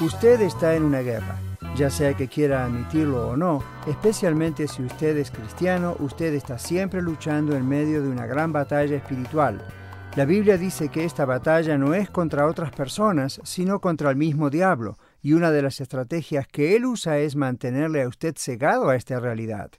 Usted está en una guerra, ya sea que quiera admitirlo o no, especialmente si usted es cristiano, usted está siempre luchando en medio de una gran batalla espiritual. La Biblia dice que esta batalla no es contra otras personas, sino contra el mismo diablo, y una de las estrategias que él usa es mantenerle a usted cegado a esta realidad.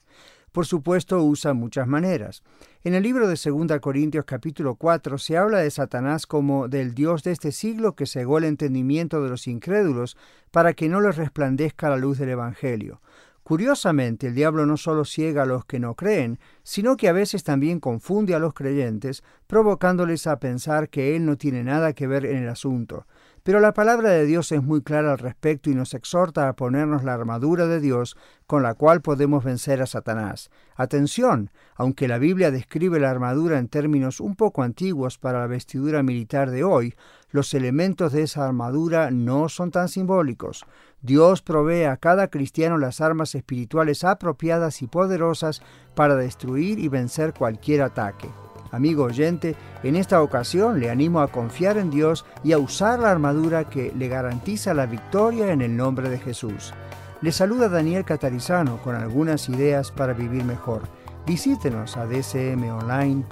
Por supuesto, usa muchas maneras. En el libro de 2 Corintios capítulo 4 se habla de Satanás como del Dios de este siglo que cegó el entendimiento de los incrédulos para que no les resplandezca la luz del Evangelio. Curiosamente, el diablo no solo ciega a los que no creen, sino que a veces también confunde a los creyentes, provocándoles a pensar que él no tiene nada que ver en el asunto. Pero la palabra de Dios es muy clara al respecto y nos exhorta a ponernos la armadura de Dios con la cual podemos vencer a Satanás. Atención, aunque la Biblia describe la armadura en términos un poco antiguos para la vestidura militar de hoy, los elementos de esa armadura no son tan simbólicos. Dios provee a cada cristiano las armas espirituales apropiadas y poderosas para destruir y vencer cualquier ataque. Amigo oyente, en esta ocasión le animo a confiar en Dios y a usar la armadura que le garantiza la victoria en el nombre de Jesús. Le saluda Daniel Catarizano con algunas ideas para vivir mejor. Visítenos a dcmonline.org.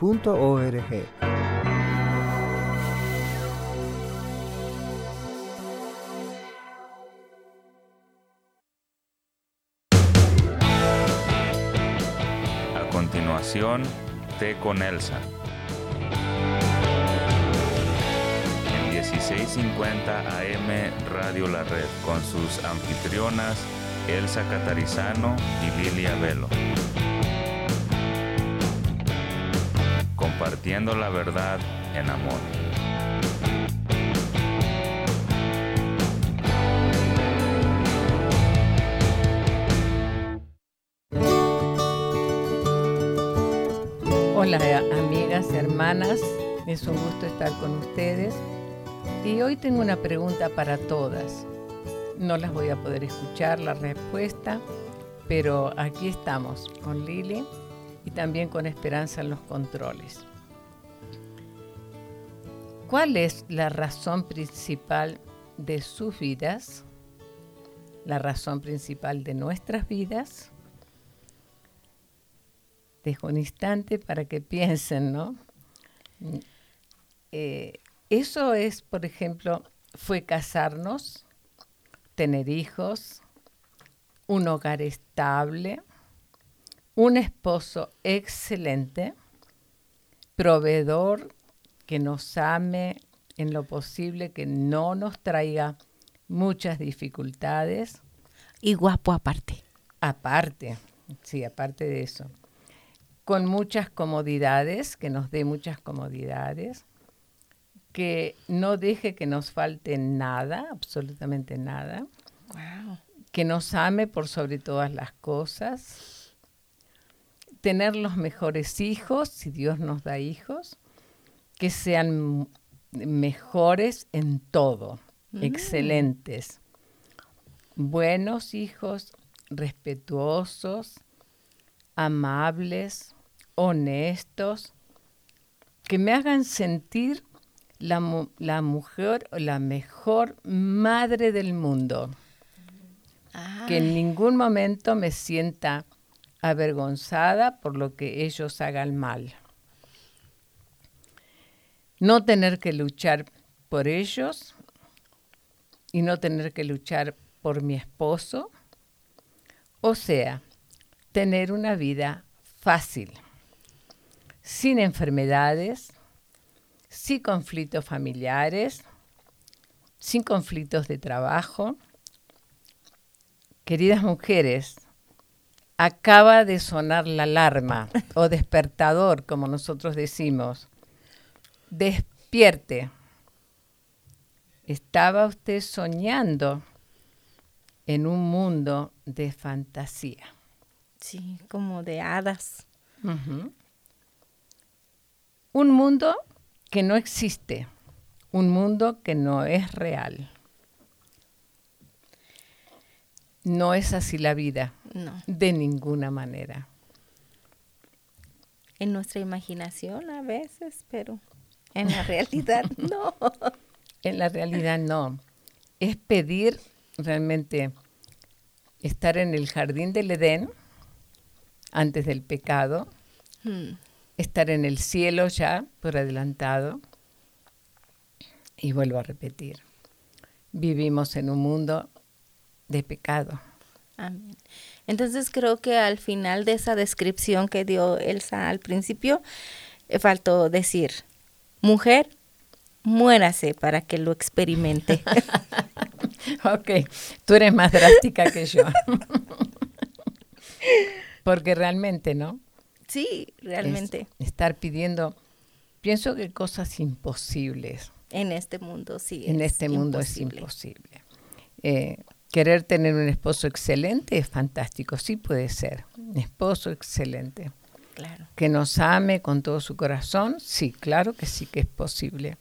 A continuación, con Elsa. En 1650 AM Radio La Red con sus anfitrionas Elsa Catarizano y Lilia Velo. Compartiendo la verdad en amor. Amigas, hermanas, es un gusto estar con ustedes. Y hoy tengo una pregunta para todas. No las voy a poder escuchar la respuesta, pero aquí estamos con Lili y también con Esperanza en los controles. ¿Cuál es la razón principal de sus vidas? La razón principal de nuestras vidas dejo un instante para que piensen, ¿no? Eh, eso es, por ejemplo, fue casarnos, tener hijos, un hogar estable, un esposo excelente, proveedor que nos ame en lo posible, que no nos traiga muchas dificultades. Y guapo aparte. Aparte, sí, aparte de eso con muchas comodidades, que nos dé muchas comodidades, que no deje que nos falte nada, absolutamente nada, que nos ame por sobre todas las cosas, tener los mejores hijos, si Dios nos da hijos, que sean mejores en todo, mm. excelentes, buenos hijos, respetuosos, amables, honestos, que me hagan sentir la, mujer o la mejor madre del mundo. Que en ningún momento me sienta avergonzada por lo que ellos hagan mal. No tener que luchar por ellos y no tener que luchar por mi esposo. O sea, tener una vida fácil, sin enfermedades, sin conflictos familiares, sin conflictos de trabajo. Queridas mujeres, acaba de sonar la alarma o despertador, como nosotros decimos. Despierte. Estaba usted soñando en un mundo de fantasía. Sí, como de hadas. Un mundo que no existe, un mundo que no es real. No es así la vida, no. de ninguna manera. En nuestra imaginación a veces, pero en la realidad no. En la realidad no. Es pedir realmente estar en el jardín del Edén antes del pecado, hmm. Estar en el cielo ya por adelantado. Y vuelvo a repetir, vivimos en un mundo de pecado. Amén. Entonces creo que al final de esa descripción que dio Elsa al principio, eh, faltó decir, mujer, muérase para que lo experimente. ok, tú eres más drástica que yo. Porque realmente, ¿no? Sí, realmente. estar pidiendo, pienso que cosas imposibles. En este mundo, sí. En este mundo es imposible. Eh, querer tener un esposo excelente es fantástico, sí puede ser. Un esposo excelente. Claro. Que nos ame con todo su corazón, sí, claro que sí que es posible.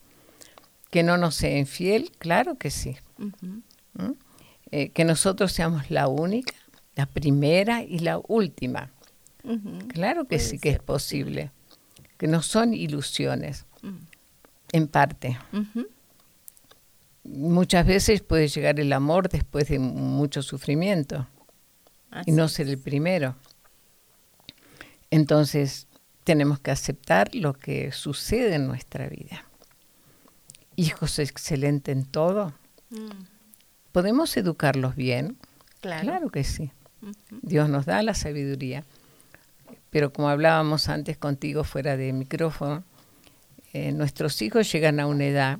Que no nos sea infiel, claro que sí. ¿Mm? Eh, que nosotros seamos la única, la primera y la última. Claro que sí que es posible. Que no son ilusiones, en parte. Muchas veces puede llegar el amor después de mucho sufrimiento y no ser el primero. Entonces, tenemos que aceptar lo que sucede en nuestra vida. Hijos excelentes en todo. Mm. ¿Podemos educarlos bien? Claro, que sí. Dios nos da la sabiduría. Pero como hablábamos antes contigo fuera de micrófono, eh, nuestros hijos llegan a una edad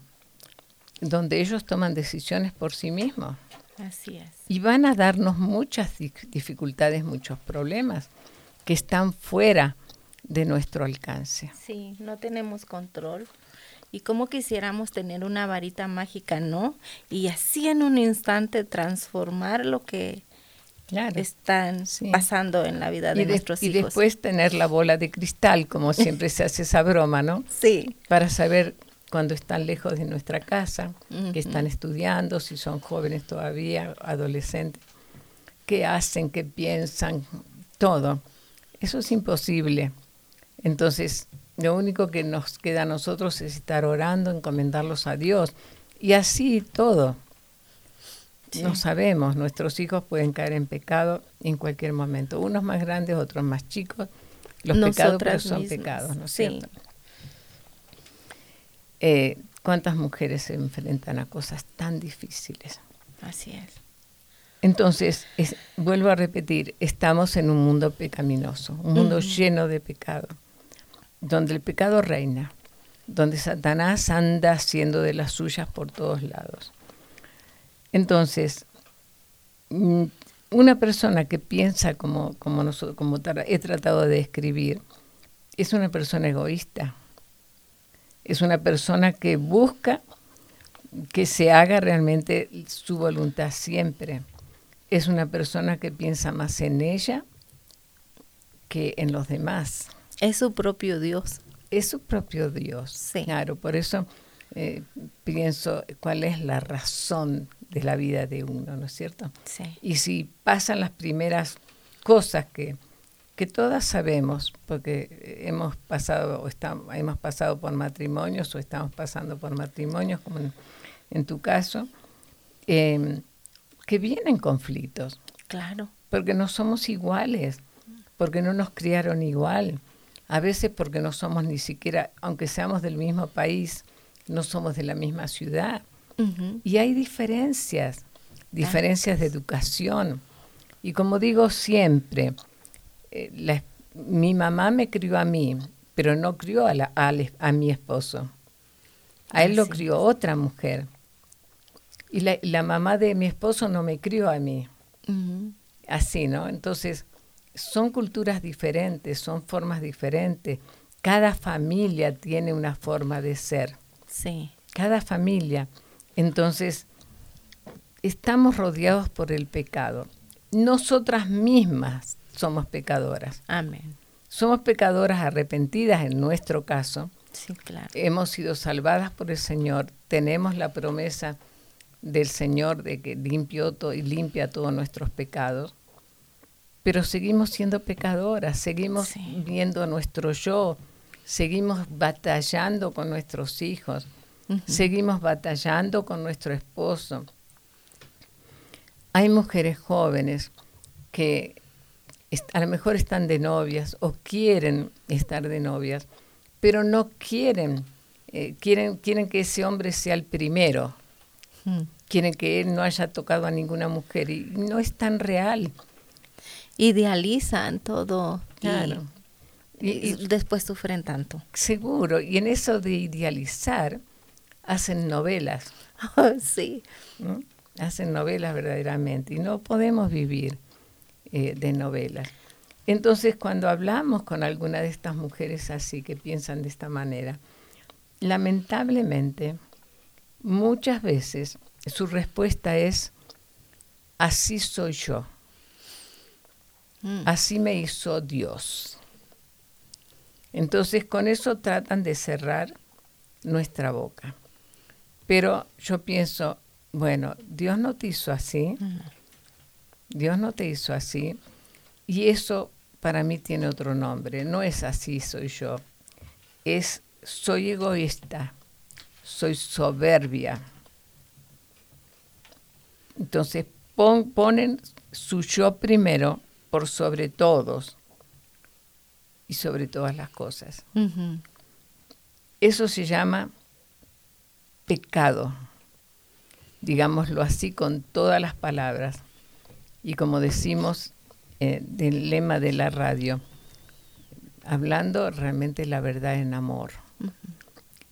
donde ellos toman decisiones por sí mismos. Así es. Y van a darnos muchas dificultades, muchos problemas que están fuera de nuestro alcance. Sí, no tenemos control y cómo quisiéramos tener una varita mágica, ¿no? Y así en un instante transformar lo que están pasando en la vida de nuestros hijos. Y después tener la bola de cristal, como siempre se hace esa broma, ¿no? Sí. Para saber cuando están lejos de nuestra casa, que están estudiando, si son jóvenes todavía, adolescentes, qué hacen, qué piensan, todo. Eso es imposible. Entonces, lo único que nos queda a nosotros es estar orando, encomendarlos a Dios. Y así todo. No sabemos, nuestros hijos pueden caer en pecado en cualquier momento. Unos más grandes, otros más chicos. Los pecados son pecados, ¿no es cierto? Eh, ¿Cuántas mujeres se enfrentan a cosas tan difíciles? Así es. Entonces, vuelvo a repetir, estamos en un mundo pecaminoso, un mundo lleno de pecado donde el pecado reina, donde Satanás anda haciendo de las suyas por todos lados. Entonces, mm, una persona que piensa como, como, nosotros, como he tratado de describir, es una persona egoísta. Es una persona que busca que se haga realmente su voluntad siempre. Es una persona que piensa más en ella que en los demás. Es su propio Dios. Es su propio Dios. Claro, por eso eh, pienso cuál es la razón de la vida de uno, ¿no es cierto? Sí. Y si pasan las primeras cosas que, que todas sabemos, porque hemos pasado, o estamos, hemos pasado por matrimonios o estamos pasando por matrimonios, como en, tu caso, em, que vienen conflictos. Claro. Porque no somos iguales, porque no nos criaron igual, a veces porque no somos ni siquiera, aunque seamos del mismo país, no somos de la misma ciudad. Y hay diferencias, diferencias de educación. Y como digo siempre, eh, mi mamá me crió a mí, pero no crió a, a, mi esposo. A él lo crió otra mujer. Y la, mamá de mi esposo no me crió a mí. Así, ¿no? Entonces, son culturas diferentes, son formas diferentes. Cada familia tiene una forma de ser. Sí. Cada familia. Entonces, estamos rodeados por el pecado. Nosotras mismas somos pecadoras. Amén. Somos pecadoras arrepentidas en nuestro caso. Sí, claro. Hemos sido salvadas por el Señor. Tenemos la promesa del Señor de que limpió y limpia todos nuestros pecados pero seguimos siendo pecadoras, seguimos viendo nuestro yo, seguimos batallando con nuestros hijos, seguimos batallando con nuestro esposo. Hay mujeres jóvenes que a lo mejor están de novias o quieren estar de novias, pero no quieren, eh, quieren, quieren que ese hombre sea el primero, mm. quieren que él no haya tocado a ninguna mujer y no es tan real idealizan todo. Claro. Y, después sufren tanto. Seguro. Y en eso de idealizar, hacen novelas. sí. Hacen novelas verdaderamente. Y no podemos vivir eh, de novelas. Entonces, cuando hablamos con alguna de estas mujeres así, que piensan de esta manera, lamentablemente, muchas veces su respuesta es, así soy yo. Mm. Así me hizo Dios. Entonces con eso tratan de cerrar nuestra boca. Pero yo pienso, bueno, Dios no te hizo así. Dios no te hizo así. Y eso para mí tiene otro nombre. No es así soy yo. Es soy egoísta. Soy soberbia. Entonces ponen su yo primero por sobre todos y sobre todas las cosas. Eso se llama pecado, digámoslo así con todas las palabras. Y como decimos eh, del lema de la radio, hablando realmente la verdad en amor.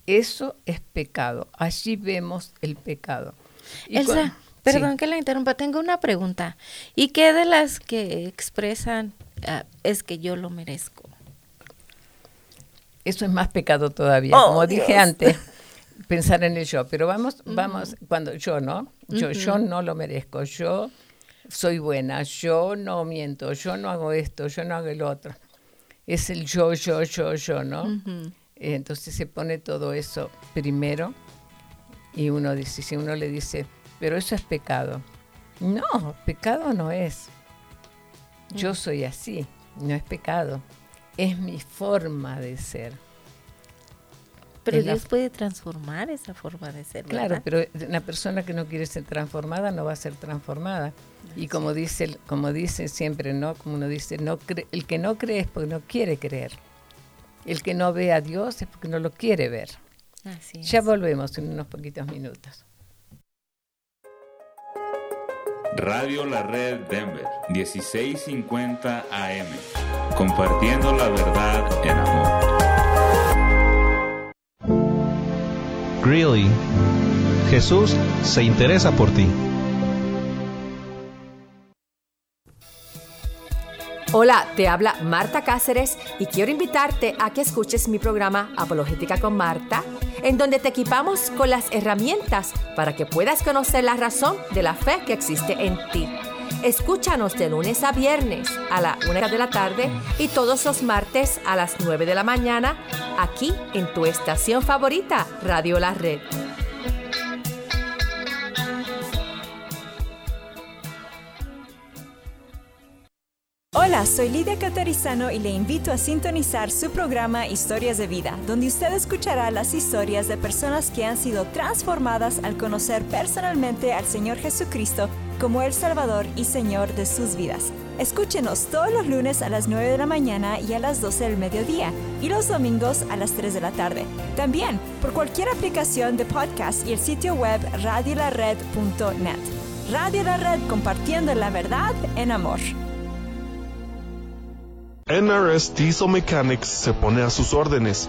Eso es pecado. Allí vemos el pecado. Perdón que la interrumpa, tengo una pregunta. ¿Y qué de las que expresan ah, es que yo lo merezco? Eso es más pecado todavía. Oh, Como dije antes, pensar en el yo. Pero vamos, vamos, cuando yo no, yo, yo no lo merezco, yo soy buena, yo no miento, yo no hago esto, yo no hago el otro. Es el yo, yo, yo, yo, ¿no? Entonces se pone todo eso primero y uno dice, si uno le dice, pero eso es pecado. No, pecado no es. Yo mm. soy así, no es pecado. Es mi forma de ser. Pero Dios puede transformar esa forma de ser. Claro, pero una persona que no quiere ser transformada no va a ser transformada. Y como dice, como dice siempre, ¿no? Como uno dice, no el que no cree es porque no quiere creer. El que no ve a Dios es porque no lo quiere ver. Así ya volvemos en unos poquitos minutos. Radio La Red Denver, 1650 AM. Compartiendo la verdad en amor. Greeley, Jesús se interesa por ti. Hola, te habla Marta Cáceres y quiero invitarte a que escuches mi programa Apologética con Marta en donde te equipamos con las herramientas para que puedas conocer la razón de la fe que existe en ti. Escúchanos de lunes a viernes a la 1 de la tarde y todos los martes a las 9 de la mañana aquí en tu estación favorita, Radio La Red. Hola, soy Lidia Catarizano y le invito a sintonizar su programa Historias de Vida, donde usted escuchará las historias de personas que han sido transformadas al conocer personalmente al Señor Jesucristo como el Salvador y Señor de sus vidas. Escúchenos todos los lunes a las 9 de la mañana y a las 12 del mediodía y los domingos a las 3 de la tarde. También por cualquier aplicación de podcast y el sitio web radiolared.net. Radio La Red compartiendo la verdad en amor. NRS Diesel Mechanics se pone a sus órdenes.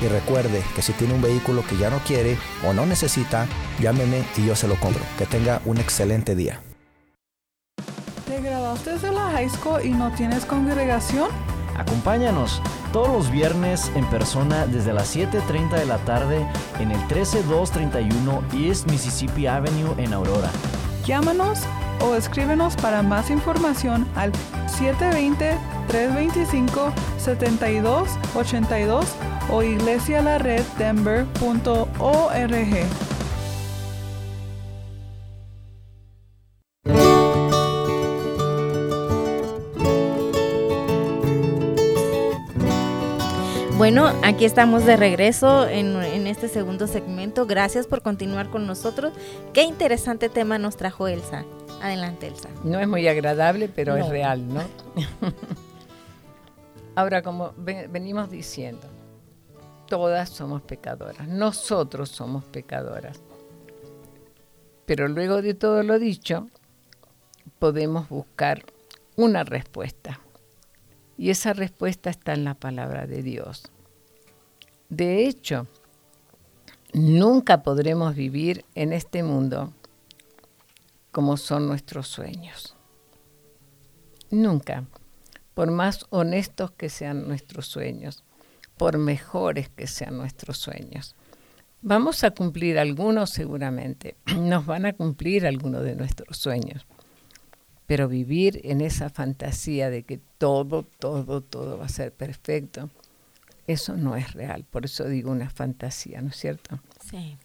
y recuerde que si tiene un vehículo que ya no quiere o no necesita, llámeme y yo se lo compro. Que tenga un excelente día. ¿Te graduaste de la high school y no tienes congregación? Acompáñanos todos los viernes en persona desde las 7.30 de la tarde en el 13231 East Mississippi Avenue en Aurora. Llámanos o escríbenos para más información al 720-325-7282 o iglesialareddenver.org. Bueno, aquí estamos de regreso en, este segundo segmento. Gracias por continuar con nosotros. Qué interesante tema nos trajo Elsa. Adelante, Elsa. No es muy agradable, pero es real, ¿no? Ahora, como venimos diciendo, todas somos pecadoras, nosotros somos pecadoras. Pero luego de todo lo dicho, podemos buscar una respuesta. Y esa respuesta está en la palabra de Dios. De hecho, nunca podremos vivir en este mundo como son nuestros sueños. Nunca, por más honestos que sean nuestros sueños por mejores que sean nuestros sueños. Vamos a cumplir algunos seguramente, nos van a cumplir algunos de nuestros sueños, pero vivir en esa fantasía de que todo, todo, todo va a ser perfecto, eso no es real, por eso digo una fantasía, ¿no es cierto? Sí.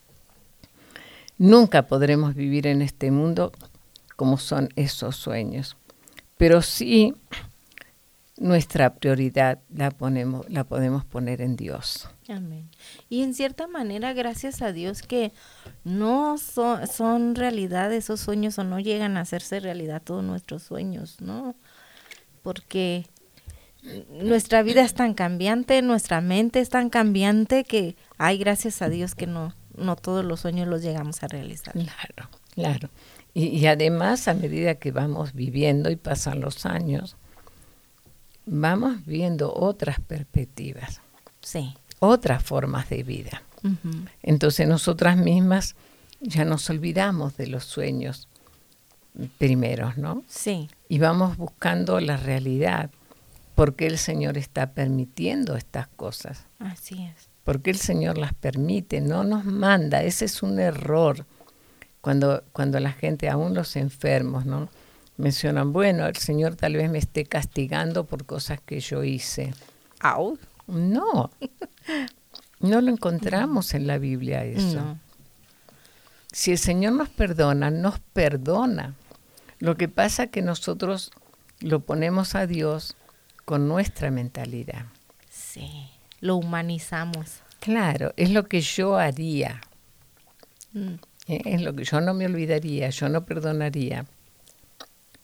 Nunca podremos vivir en este mundo como son esos sueños, pero sí nuestra prioridad la ponemos la podemos poner en Dios. Amén. Y en cierta manera, gracias a Dios que no son, son realidad esos sueños o no llegan a hacerse realidad todos nuestros sueños, ¿no? Porque nuestra vida es tan cambiante, nuestra mente es tan cambiante que hay gracias a Dios que no, no todos los sueños los llegamos a realizar. Claro, claro. Y, y además, a medida que vamos viviendo y pasan los años, vamos viendo otras perspectivas, sí. otras formas de vida. Entonces nosotras mismas ya nos olvidamos de los sueños primeros, ¿no? Sí. Y vamos buscando la realidad por qué el Señor está permitiendo estas cosas. Así es. Porque el Señor las permite, no nos manda. Ese es un error. Cuando, cuando la gente, aún los enfermos, ¿no? Mencionan, bueno, el Señor tal vez me esté castigando por cosas que yo hice. ¿Au? No, no lo encontramos en la Biblia eso. Si el Señor nos perdona, nos perdona. Lo que pasa es que nosotros lo ponemos a Dios con nuestra mentalidad. Sí, lo humanizamos. Claro, es lo que yo haría. Mm. Eh, Es lo que yo no me olvidaría, yo no perdonaría.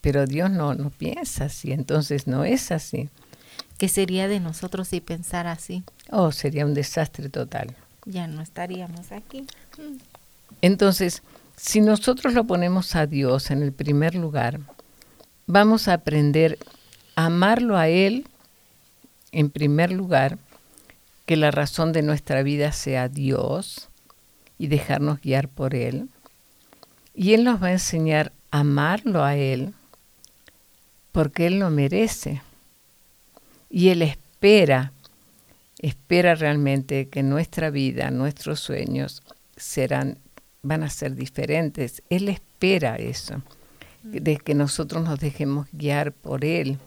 Pero Dios no, no piensa así, entonces no es así. ¿Qué sería de nosotros si pensara así? Oh, sería un desastre total. Ya no estaríamos aquí. Entonces, si nosotros lo ponemos a Dios en el primer lugar, vamos a aprender a amarlo a Él en primer lugar, que la razón de nuestra vida sea Dios y dejarnos guiar por Él. Y Él nos va a enseñar a amarlo a Él porque Él lo merece. Y Él espera, espera realmente que nuestra vida, nuestros sueños serán, van a ser diferentes. Él espera eso, de que nosotros nos dejemos guiar por Él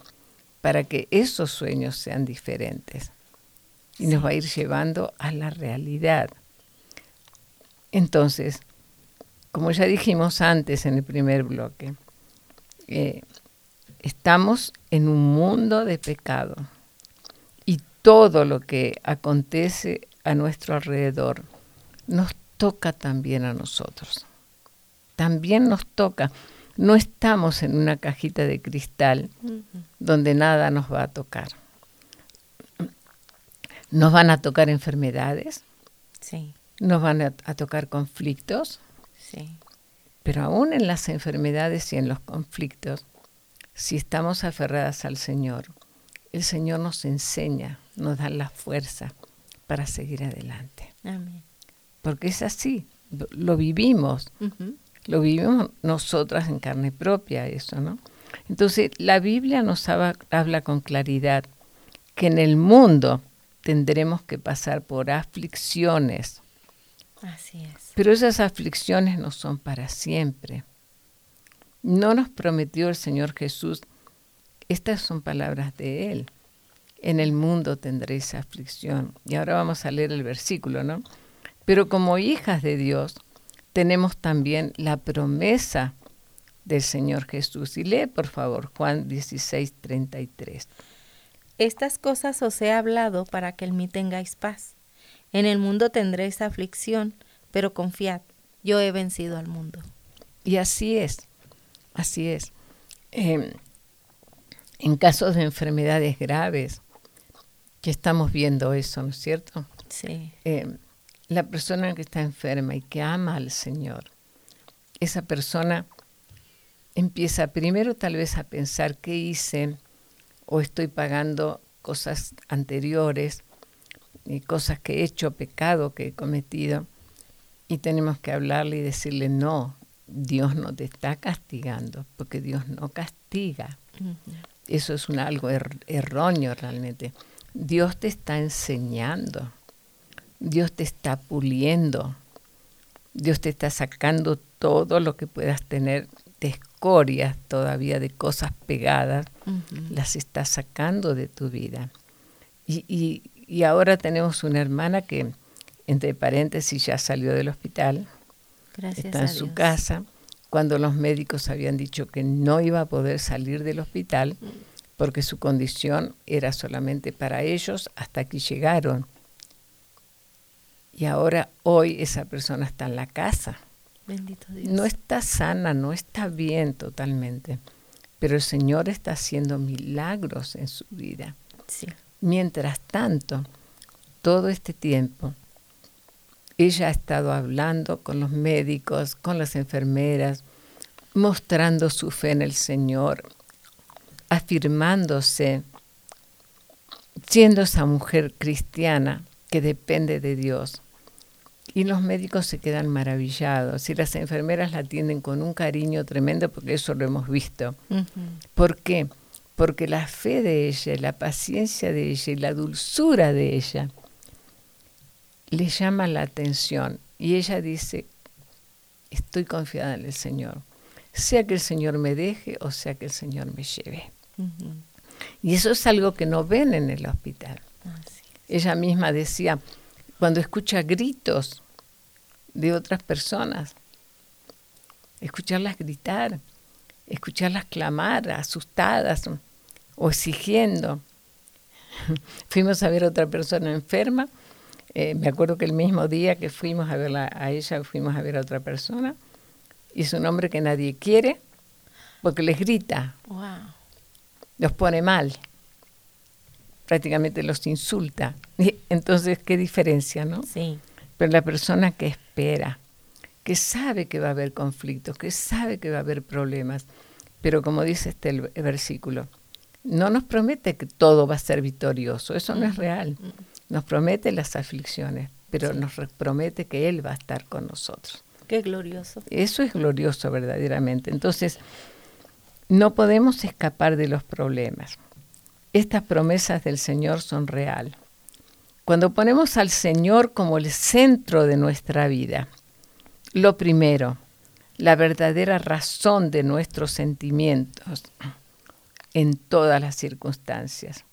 para que esos sueños sean diferentes. Y nos va a ir llevando a la realidad. Entonces, como ya dijimos antes en el primer bloque, eh, estamos en un mundo de pecado y todo lo que acontece a nuestro alrededor nos toca también a nosotros. También nos toca. No estamos en una cajita de cristal donde nada nos va a tocar. Nos van a tocar enfermedades, Sí, nos van a, a tocar conflictos, sí. pero aún en las enfermedades y en los conflictos, si estamos aferradas al Señor, el Señor nos enseña, nos da la fuerza para seguir adelante. Amén. Porque es así, lo, vivimos, lo vivimos nosotras en carne propia eso, ¿no? Entonces, la Biblia nos habla, habla con claridad que en el mundo tendremos que pasar por aflicciones, Así es. pero esas aflicciones no son para siempre. No nos prometió el Señor Jesús, estas son palabras de Él. En el mundo tendréis aflicción. Y ahora vamos a leer el versículo, ¿no? Pero como hijas de Dios, tenemos también la promesa del Señor Jesús. Y lee, por favor, Juan 16, 33. Estas cosas os he hablado para que en mí tengáis paz. En el mundo tendréis aflicción, pero confiad, yo he vencido al mundo. Y así es, así es. Eh, en casos de enfermedades graves, que estamos viendo eso, ¿no es cierto? Sí. Eh, la persona que está enferma y que ama al Señor, esa persona empieza primero tal vez a pensar qué hice o estoy pagando cosas anteriores, y cosas que he hecho, pecado que he cometido, y tenemos que hablarle y decirle, no, Dios no te está castigando, porque Dios no castiga. Eso es un algo er- erróneo realmente. Dios te está enseñando, Dios te está puliendo, Dios te está sacando todo lo que puedas tener de escorias todavía, de cosas pegadas, las está sacando de tu vida. Y, y- y ahora tenemos una hermana que, entre paréntesis, ya salió del hospital, Gracias está en su Dios. casa, cuando los médicos habían dicho que no iba a poder salir del hospital porque su condición era solamente para ellos hasta que llegaron. Y ahora, hoy, esa persona está en la casa. Bendito Dios. No está sana, no está bien totalmente, pero el Señor está haciendo milagros en su vida. Sí. Mientras tanto, todo este tiempo, ella ha estado hablando con los médicos, con las enfermeras, mostrando su fe en el Señor, afirmándose, siendo esa mujer cristiana que depende de Dios. Y los médicos se quedan maravillados y las enfermeras la atienden con un cariño tremendo porque eso lo hemos visto. ¿Por qué? porque la fe de ella, la paciencia de ella y la dulzura de ella le llama la atención. Y ella dice, estoy confiada en el Señor, sea que el Señor me deje o sea que el Señor me lleve. Y eso es algo que no ven en el hospital. Ella misma decía, cuando escucha gritos de otras personas, escucharlas gritar, escucharlas clamar, asustadas o exigiendo. Fuimos a ver a otra persona enferma. Eh, me acuerdo que el mismo día que fuimos a verla a ella, fuimos a ver a otra persona. Y es un hombre que nadie quiere porque les grita. Los pone mal. Prácticamente los insulta. entonces, ¿qué diferencia, no? Sí. Pero la persona que espera, que sabe que va a haber conflictos, que sabe que va a haber problemas, pero como dice este versículo, no nos promete que todo va a ser victorioso, eso no es real. Nos promete las aflicciones, pero nos promete que Él va a estar con nosotros. Qué glorioso. Eso es glorioso verdaderamente. Entonces, no podemos escapar de los problemas. Estas promesas del Señor son real. Cuando ponemos al Señor como el centro de nuestra vida, lo primero, la verdadera razón de nuestros sentimientos en todas las circunstancias,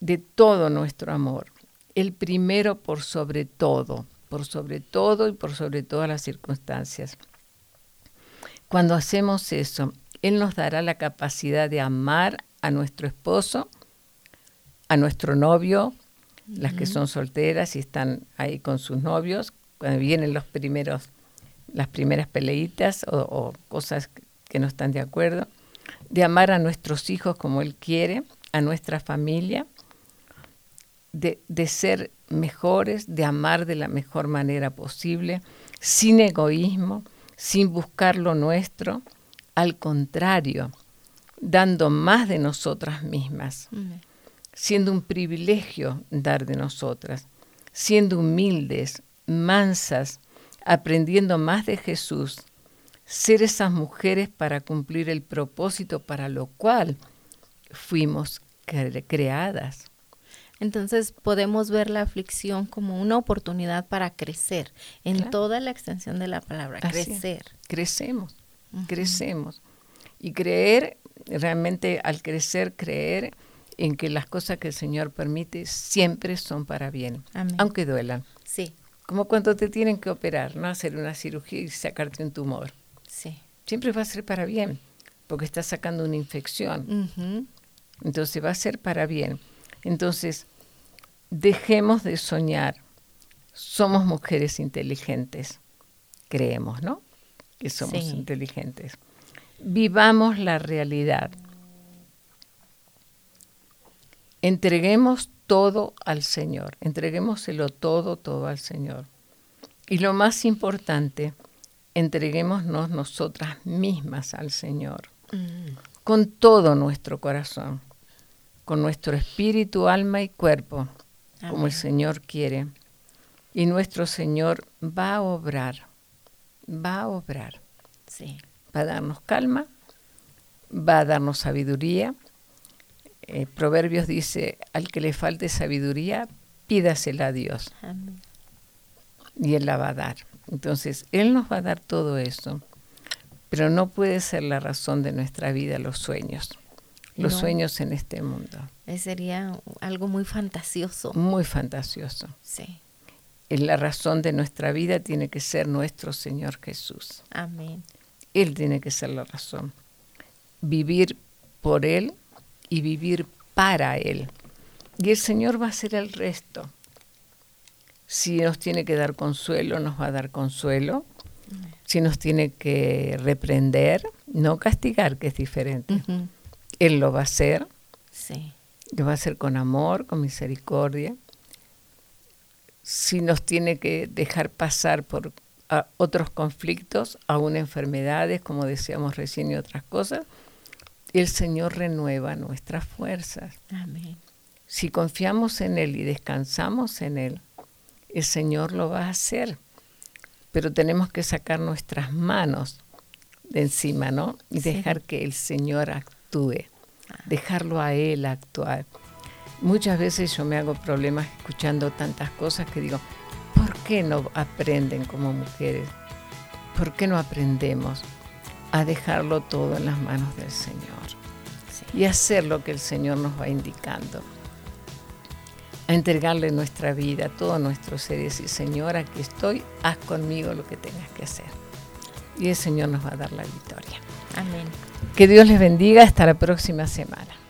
de todo nuestro amor, el primero por sobre todo, por sobre todo y por sobre todas las circunstancias. Cuando hacemos eso, Él nos dará la capacidad de amar a nuestro esposo, a nuestro novio, las que son solteras y están ahí con sus novios, cuando vienen los primeros, las primeras peleitas o, cosas que no están de acuerdo, de amar a nuestros hijos como Él quiere, a nuestra familia, de, de, ser mejores, de amar de la mejor manera posible, sin egoísmo, sin buscar lo nuestro, al contrario, dando más de nosotras mismas, siendo un privilegio dar de nosotras, siendo humildes, mansas, aprendiendo más de Jesús, ser esas mujeres para cumplir el propósito para lo cual fuimos creadas. Entonces podemos ver la aflicción como una oportunidad para crecer en toda la extensión de la palabra, crecer. Crecemos, crecemos. Y creer, realmente al crecer, creer en que las cosas que el Señor permite siempre son para bien, aunque duelan. Sí. Como cuando te tienen que operar, ¿no? Hacer una cirugía y sacarte un tumor. Sí. Siempre va a ser para bien, porque estás sacando una infección. Entonces va a ser para bien. Entonces, dejemos de soñar. Somos mujeres inteligentes. Creemos, ¿no? Que somos inteligentes. Vivamos la realidad. Entreguemos todo al Señor, entreguémoselo todo, todo al Señor. Y lo más importante, entreguémonos nosotras mismas al Señor, mm. con todo nuestro corazón, con nuestro espíritu, alma y cuerpo, como el Señor quiere. Y nuestro Señor va a obrar, va a obrar. Sí. Va a darnos calma, va a darnos sabiduría, eh, Proverbios dice, al que le falte sabiduría, pídasela a Dios. Y Él la va a dar. Entonces, Él nos va a dar todo eso, pero no puede ser la razón de nuestra vida los sueños, los sueños en este mundo. Sería algo muy fantasioso. Muy fantasioso. Sí. La razón de nuestra vida tiene que ser nuestro Señor Jesús. Amén. Él tiene que ser la razón. Vivir por Él y vivir para Él. Y el Señor va a hacer el resto. Si nos tiene que dar consuelo, nos va a dar consuelo. Si nos tiene que reprender, no castigar, que es diferente. Él lo va a hacer. Sí. Lo va a hacer con amor, con misericordia. Si nos tiene que dejar pasar por otros conflictos, aún enfermedades, como decíamos recién, y otras cosas, el Señor renueva nuestras fuerzas. Amén. Si confiamos en Él y descansamos en Él, el Señor lo va a hacer. Pero tenemos que sacar nuestras manos de encima, ¿no? Y dejar que el Señor actúe. Dejarlo a Él actuar. Muchas veces yo me hago problemas escuchando tantas cosas que digo, ¿por qué no aprenden como mujeres? ¿Por qué no aprendemos a dejarlo todo en las manos del Señor? Y hacer lo que el Señor nos va indicando. A entregarle nuestra vida, todo nuestro ser y decir, Señor, aquí estoy, haz conmigo lo que tengas que hacer. Y el Señor nos va a dar la victoria. Amén. Que Dios les bendiga. Hasta la próxima semana.